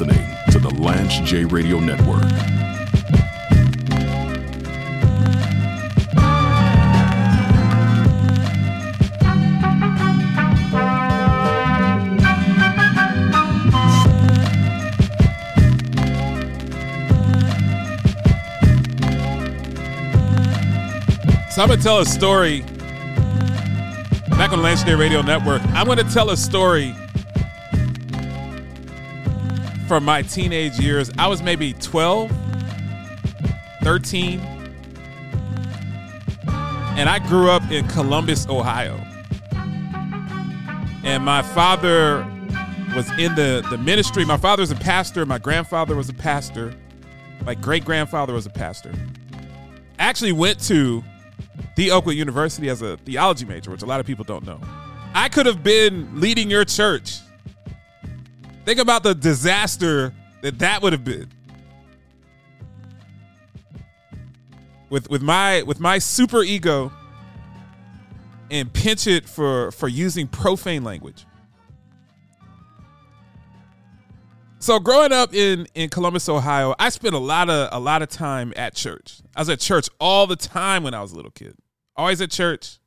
Listening to the Lance J Radio Network. So I'm gonna tell a story. Back on the Lance J Radio Network, I'm gonna tell a story from my teenage years. I was maybe 12, 13, and I grew up in Columbus, Ohio. And my father was in the, the ministry. My father was a pastor. My grandfather was a pastor. My great grandfather was a pastor. I actually went to the Oakwood University as a theology major, which a lot of people don't know. I could have been leading your church. Think about the disaster that that would have been. With with my with my super ego and pinch it for for using profane language. So growing up in in Columbus, Ohio, I spent a lot of a lot of time at church. I was at church all the time when I was a little kid. Always at church.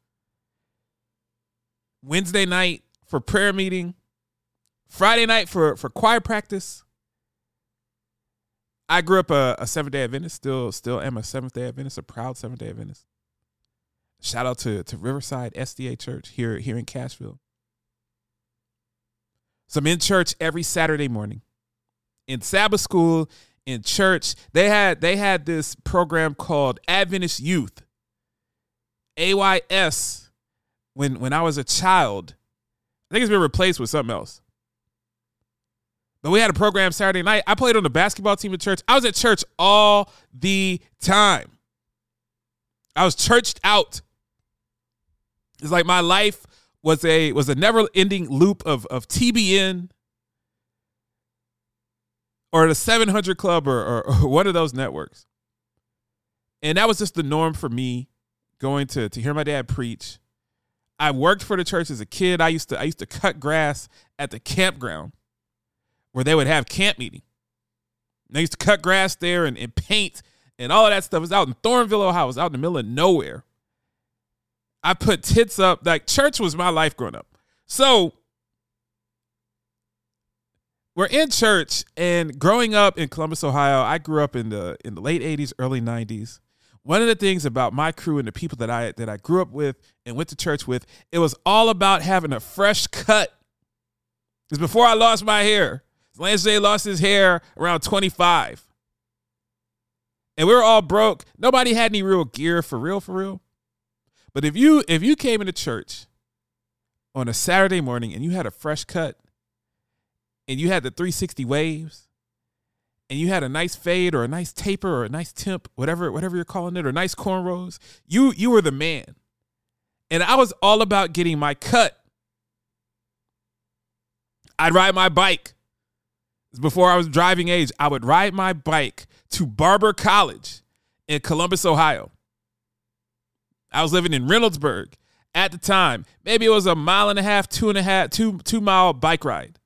Wednesday night for prayer meeting, Friday night for for choir practice. I grew up a, a Seventh Day Adventist. Still, still am a Seventh Day Adventist, a proud Seventh Day Adventist. Shout out to to Riverside SDA Church here here in Cashville. So I'm in church every Saturday morning in Sabbath school, in church, they had they had this program called Adventist Youth. AYS when when I was a child. I think it's been replaced with something else. But we had a program Saturday night. I played on the basketball team at church. I was at church all the time. I was churched out. It's like my life was a was a never-ending loop of of TBN or the 700 Club or, or, or one of those networks. And that was just the norm for me going to to hear my dad preach. I worked for the church as a kid. I used to I used to cut grass at the campground where they would have camp meeting. And I used to cut grass there and, and paint and all of that stuff. It was out in Thornville, Ohio. It was out in the middle of nowhere. I put tits up. Like church was my life growing up. So we're in church and growing up in Columbus, Ohio, I grew up in the in the late 80s, early 90s. One of the things about my crew and the people that I that I grew up with and went to church with, it was all about having a fresh cut. Because before I lost my hair, Lance J lost his hair around 25. And we were all broke. Nobody had any real gear for real, for real. But if you if you came into church on a Saturday morning and you had a fresh cut, and you had the 360 waves and you had a nice fade or a nice taper or a nice temp, whatever whatever you're calling it, or nice cornrows, you you were the man. And I was all about getting my cut. I'd ride my bike. Before I was driving age, I would ride my bike to Barber College in Columbus, Ohio. I was living in Reynoldsburg at the time. Maybe it was a mile and a half, two and a half, two two mile bike ride.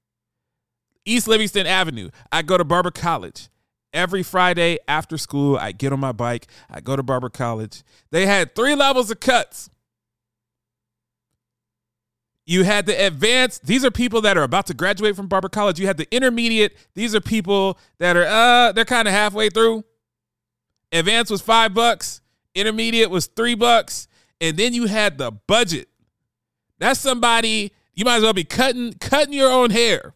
East Livingston Avenue. I go to Barber College. Every Friday after school, I get on my bike. I go to Barber College. They had three levels of cuts. You had the advanced. These are people that are about to graduate from Barber College. You had the intermediate. These are people that are uh they're kind of halfway through. Advanced was five bucks. Intermediate was three bucks, and then you had the budget. That's somebody you might as well be cutting cutting your own hair.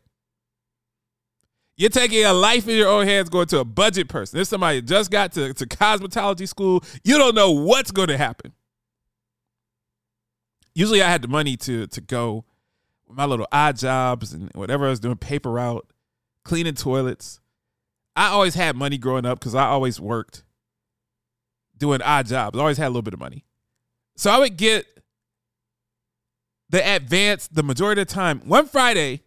You're taking a life in your own hands going to a budget person. This somebody just got to, to cosmetology school. You don't know what's going to happen. Usually I had the money to to go my little odd jobs and whatever I was doing, paper route, cleaning toilets. I always had money growing up because I always worked doing odd jobs. I always had a little bit of money. So I would get the advance the majority of the time. One Friday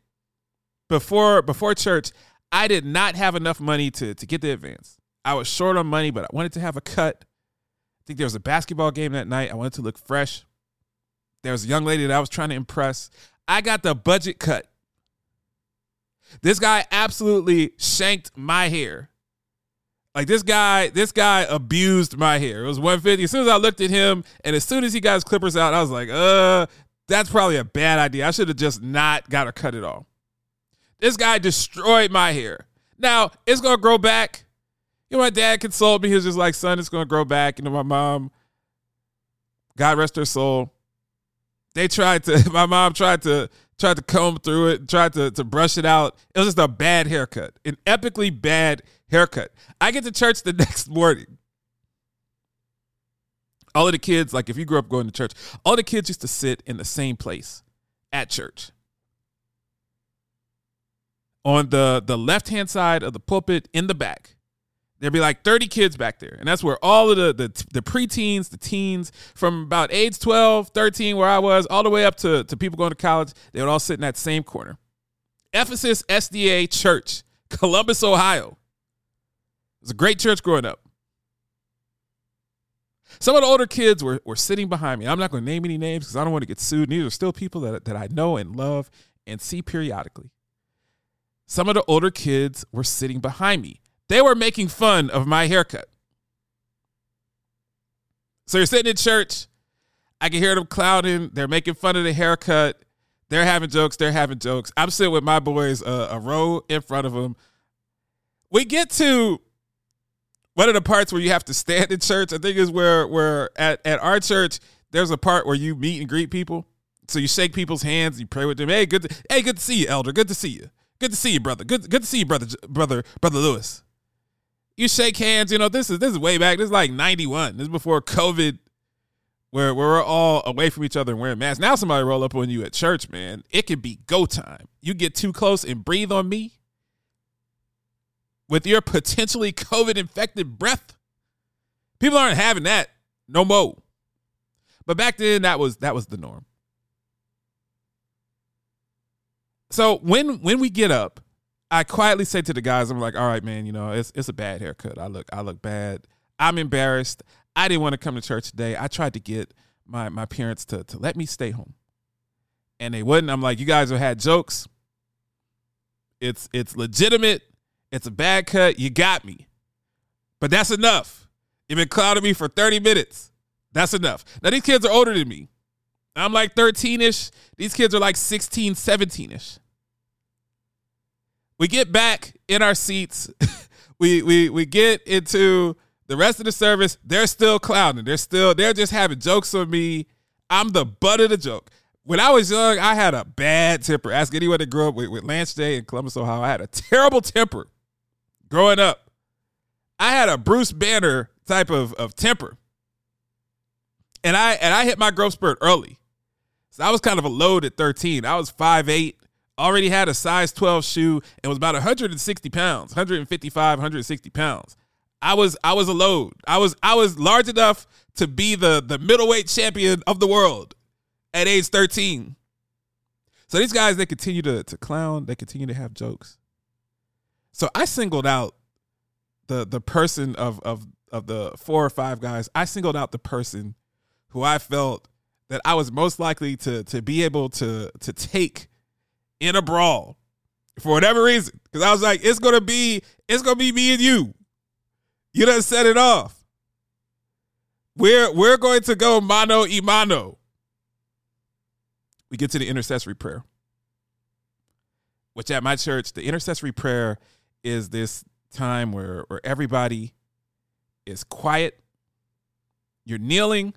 before before church, I did not have enough money to, to get the advance. I was short on money, but I wanted to have a cut. I think there was a basketball game that night. I wanted to look fresh. There was a young lady that I was trying to impress. I got the budget cut. This guy absolutely shanked my hair. Like this guy, this guy abused my hair. It was 150. As soon as I looked at him, and as soon as he got his clippers out, I was like, uh, that's probably a bad idea. I should have just not got to cut it off. This guy destroyed my hair. Now it's gonna grow back. You know, my dad consoled me. He was just like, son, it's gonna grow back. You know, my mom, God rest her soul. They tried to, my mom tried to tried to comb through it, tried to, to brush it out. It was just a bad haircut, an epically bad haircut. I get to church the next morning. All of the kids, like if you grew up going to church, all the kids used to sit in the same place at church. On the, the left hand side of the pulpit in the back, there'd be like 30 kids back there. And that's where all of the, the, the preteens, the teens, from about age 12, 13, where I was, all the way up to, to people going to college, they would all sit in that same corner. Ephesus SDA Church, Columbus, Ohio. It was a great church growing up. Some of the older kids were, were sitting behind me. I'm not going to name any names because I don't want to get sued. these are still people that, that I know and love and see periodically. Some of the older kids were sitting behind me. They were making fun of my haircut. So you're sitting in church. I can hear them clowning. They're making fun of the haircut. They're having jokes. They're having jokes. I'm sitting with my boys uh, a row in front of them. We get to one of the parts where you have to stand in church, I think is where where at, at our church, there's a part where you meet and greet people. So you shake people's hands, you pray with them. Hey, good to, hey, good to see you, elder. Good to see you. Good to see you, brother. Good good to see you, brother brother brother Lewis. You shake hands, you know, this is this is way back. This is like 91. This is before COVID where, where we're all away from each other and wearing masks. Now somebody roll up on you at church, man. It could be go time. You get too close and breathe on me with your potentially COVID infected breath. People aren't having that no more. But back then that was that was the norm. So when when we get up, I quietly say to the guys, I'm like, all right, man, you know, it's it's a bad haircut. I look I look bad. I'm embarrassed. I didn't want to come to church today. I tried to get my my parents to to let me stay home. And they wouldn't. I'm like, you guys have had jokes. It's it's legitimate. It's a bad cut. You got me. But that's enough. You've been clouding me for 30 minutes. That's enough. Now, these kids are older than me. I'm like 13 ish. These kids are like 16, 17 ish. We get back in our seats. we, we, we get into the rest of the service. They're still clowning. They're still, they're just having jokes on me. I'm the butt of the joke. When I was young, I had a bad temper. Ask anyone that grew up with, with Lance J in Columbus, Ohio. I had a terrible temper growing up, I had a Bruce Banner type of, of temper. And I and I hit my growth spurt early. So I was kind of a load at 13. I was 5'8, already had a size 12 shoe, and was about 160 pounds, 155, 160 pounds. I was I was a load. I was I was large enough to be the the middleweight champion of the world at age 13. So these guys they continue to to clown, they continue to have jokes. So I singled out the the person of of of the four or five guys. I singled out the person who I felt that I was most likely to to be able to to take in a brawl for whatever reason. Because I was like, it's gonna be it's gonna be me and you. You done set it off. We're we're going to go mano y mano. We get to the intercessory prayer, which at my church, the intercessory prayer is this time where where everybody is quiet. You're kneeling.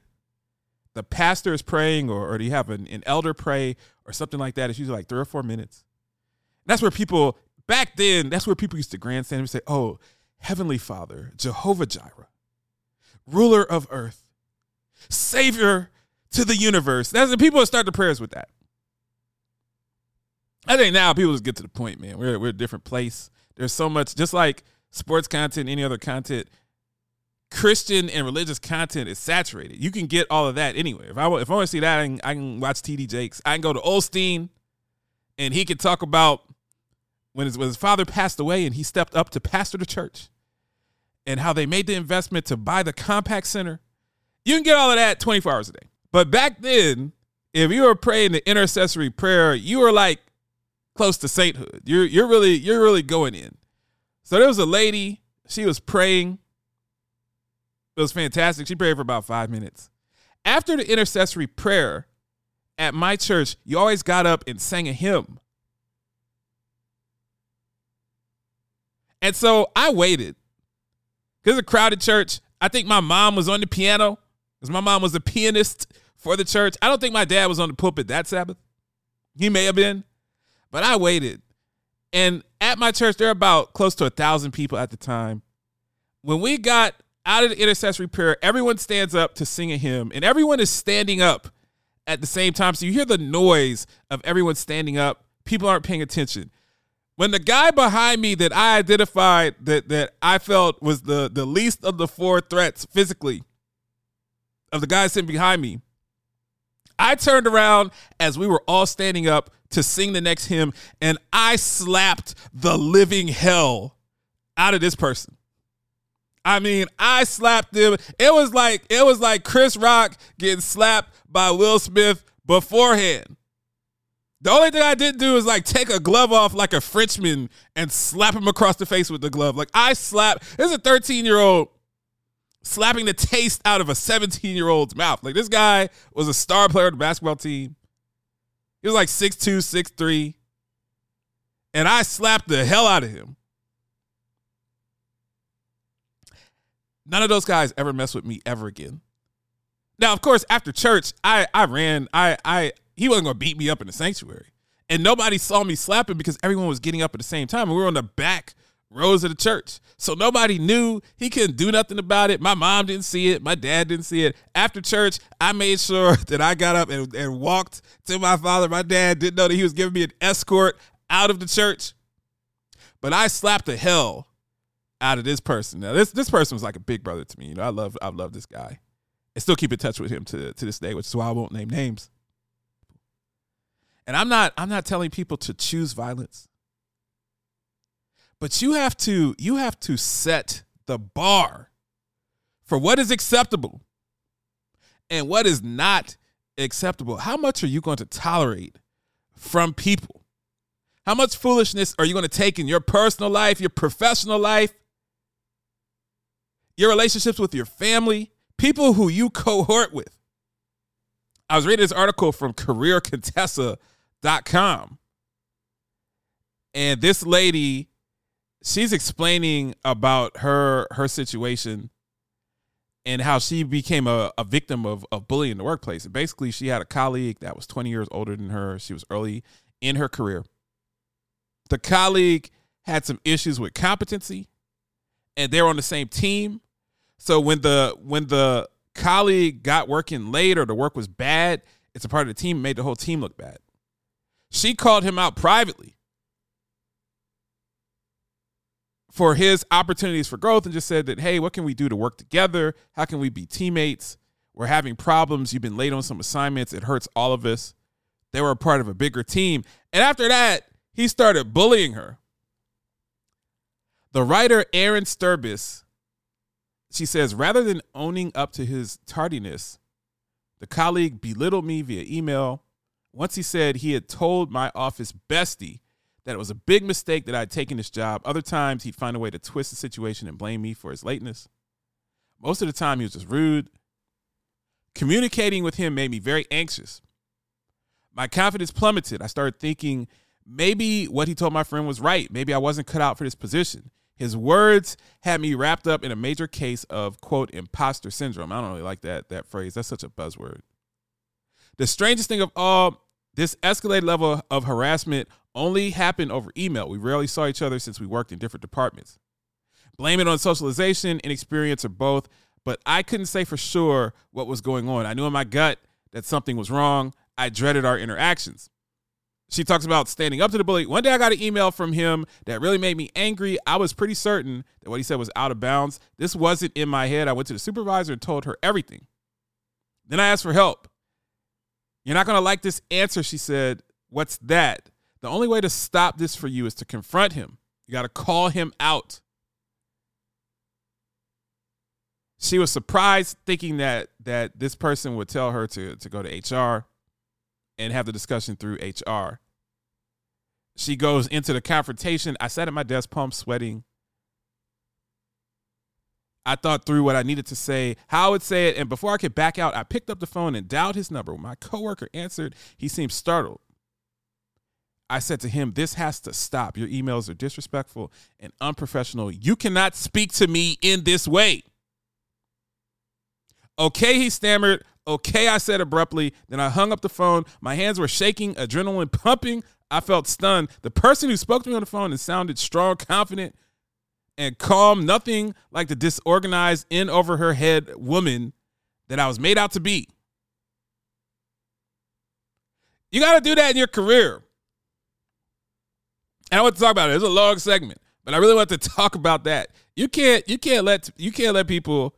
The pastor is praying, or, or do you have an, an elder pray or something like that? It's usually like three or four minutes. And that's where people back then. That's where people used to grandstand and say, "Oh, Heavenly Father, Jehovah Jireh, ruler of earth, Savior to the universe." That's the people start the prayers with that. I think now people just get to the point, man. We're we're a different place. There's so much, just like sports content, any other content, Christian and religious content is saturated. You can get all of that anywhere. If I if I want to see that, I can, I can watch TD Jakes. I can go to Osteen, and he can talk about when his, when his father passed away and he stepped up to pastor the church, and how they made the investment to buy the Compaq Center. You can get all of that 24 hours a day. But back then, if you were praying the intercessory prayer, you were like close to sainthood. You're you're really you're really going in. So there was a lady, she was praying. It was fantastic. She prayed for about 5 minutes. After the intercessory prayer at my church, you always got up and sang a hymn. And so I waited. Because a crowded church. I think my mom was on the piano because my mom was a pianist for the church. I don't think my dad was on the pulpit that Sabbath. He may have been, but I waited. And at my church, there are about close to a thousand people at the time. When we got out of the intercessory prayer, everyone stands up to sing a hymn, and everyone is standing up at the same time. So you hear the noise of everyone standing up. People aren't paying attention. When the guy behind me that I identified that that I felt was the the least of the four threats physically of the guy sitting behind me, I turned around as we were all standing up to sing the next hymn, and I slapped the living hell out of this person. I mean, I slapped him. It was like it was like Chris Rock getting slapped by Will Smith beforehand. The only thing I didn't do is like take a glove off like a Frenchman and slap him across the face with the glove. Like I slap. This is a 13 year old slapping the taste out of a 17 year old's mouth. Like this guy was a star player of the basketball team. He was like 6'2, 6'3. And I slapped the hell out of him. None of those guys ever mess with me ever again. Now, of course, after church, I I ran. I I he wasn't gonna beat me up in the sanctuary, and nobody saw me slapping because everyone was getting up at the same time, and we were on the back rows of the church, so nobody knew. He couldn't do nothing about it. My mom didn't see it. My dad didn't see it. After church, I made sure that I got up and, and walked to my father. My dad didn't know that he was giving me an escort out of the church, but I slapped the hell out of this person. Now, this this person was like a big brother to me. You know, I love I love this guy. I still keep in touch with him to, to this day, which is why I won't name names. And I'm not I'm not telling people to choose violence. But you have to you have to set the bar for what is acceptable and what is not acceptable. How much are you going to tolerate from people? How much foolishness are you going to take in your personal life, your professional life, your relationships with your family, people who you cohort with? I was reading this article from careercontessa.com. And this lady, she's explaining about her her situation and how she became a, a victim of, of bullying in the workplace. And basically, she had a colleague that was 20 years older than her. She was early in her career. The colleague had some issues with competency, and they're on the same team. So when the when the colleague got working late or the work was bad, it's a part of the team, made the whole team look bad. She called him out privately for his opportunities for growth and just said that, hey, what can we do to work together? How can we be teammates? We're having problems. You've been late on some assignments. It hurts all of us. They were a part of a bigger team. And after that, he started bullying her. The writer Aaron Sturbis, she says, rather than owning up to his tardiness, the colleague belittled me via email. Once he said he had told my office bestie that it was a big mistake that I'd taken this job. Other times he'd find a way to twist the situation and blame me for his lateness. Most of the time he was just rude. Communicating with him made me very anxious. My confidence plummeted. I started thinking maybe what he told my friend was right. Maybe I wasn't cut out for this position. His words had me wrapped up in a major case of quote imposter syndrome. I don't really like that that phrase. That's such a buzzword. The strangest thing of all, this escalated level of harassment only happened over email. We rarely saw each other since we worked in different departments. Blame it on socialization, inexperience, or both, but I couldn't say for sure what was going on. I knew in my gut that something was wrong. I dreaded our interactions she talks about standing up to the bully. One day I got an email from him that really made me angry. I was pretty certain that what he said was out of bounds. This wasn't in my head. I went to the supervisor and told her everything. Then I asked for help. You're not going to like this answer, she said. What's that? The only way to stop this for you is to confront him. You got to call him out. She was surprised thinking that that this person would tell her to to go to HR and have the discussion through HR. she goes into the confrontation. I sat at my desk, palm sweating. I thought through what I needed to say, how I would say it, and before I could back out, I picked up the phone and dialed his number. When my coworker answered, he seemed startled. I said to him, This has to stop. Your emails are disrespectful and unprofessional. You cannot speak to me in this way. Okay, he stammered. Okay, I said abruptly. Then I hung up the phone. My hands were shaking, adrenaline pumping. I felt stunned. The person who spoke to me on the phone and sounded strong, confident, and calm, nothing like the disorganized, in over her head woman that I was made out to be. You got to do that in your career. And I want to talk about it. It's a long segment, but I really want to talk about that. You can't you can't let you can't let people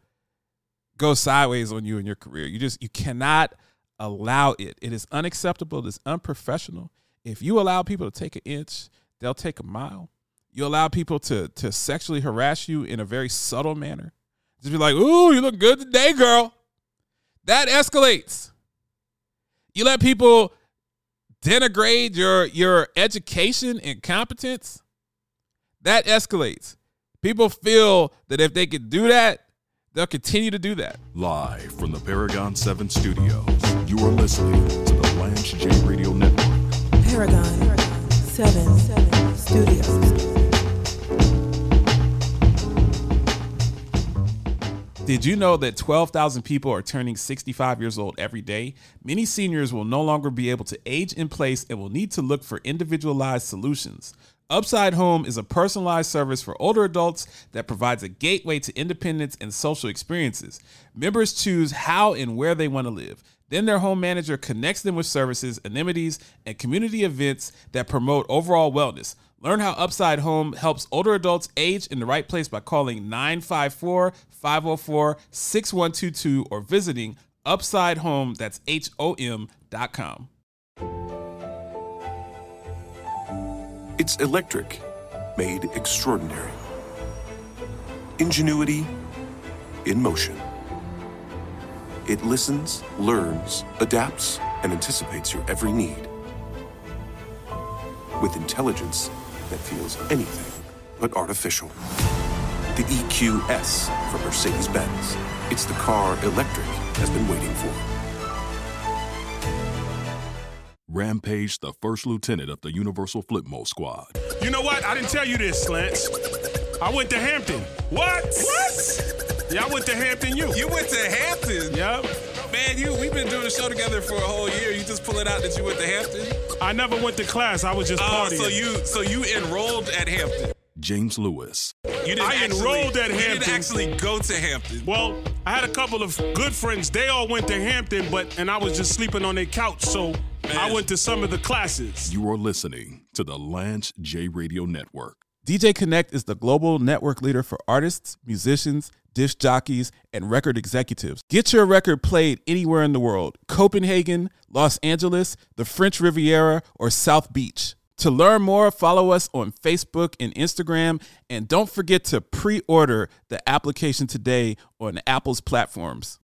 go sideways on you in your career. You just you cannot allow it. It is unacceptable. It is unprofessional. If you allow people to take an inch, they'll take a mile. You allow people to to sexually harass you in a very subtle manner. Just be like, "Ooh, you look good today, girl." That escalates. You let people denigrate your your education and competence. That escalates. People feel that if they could do that, they'll continue to do that. Live from the Paragon 7 studios, you are listening to the Lance J Radio Network. Paragon 7 Studios. Did you know that 12,000 people are turning 65 years old every day? Many seniors will no longer be able to age in place and will need to look for individualized solutions. Upside Home is a personalized service for older adults that provides a gateway to independence and social experiences. Members choose how and where they want to live. Then their home manager connects them with services, amenities, and community events that promote overall wellness. Learn how Upside Home helps older adults age in the right place by calling 954 504 6122 or visiting Upside Home, that's H O M dot com. It's electric, made extraordinary. Ingenuity in motion. It listens, learns, adapts, and anticipates your every need. With intelligence that feels anything but artificial. The EQS from Mercedes Benz. It's the car electric has been waiting for. Rampage, the first lieutenant of the Universal Flipmo Squad. You know what? I didn't tell you this, Lance. I went to Hampton. What? What? Yeah, I went to Hampton U. You went to Hampton? Yep. Man, you we've been doing a show together for a whole year. You just pull it out that you went to Hampton? I never went to class. I was just Oh, partying. so you so you enrolled at Hampton. James Lewis. You didn't I actually, enrolled at You didn't Hampton. actually go to Hampton. well, I had a couple of good friends. They all went to Hampton, but and I was just sleeping on their couch, so I went to some of the classes. You are listening to the Lance J Radio Network. DJ Connect is the global network leader for artists, musicians, disc jockeys, and record executives. Get your record played anywhere in the world Copenhagen, Los Angeles, the French Riviera, or South Beach. To learn more, follow us on Facebook and Instagram, and don't forget to pre order the application today on Apple's platforms.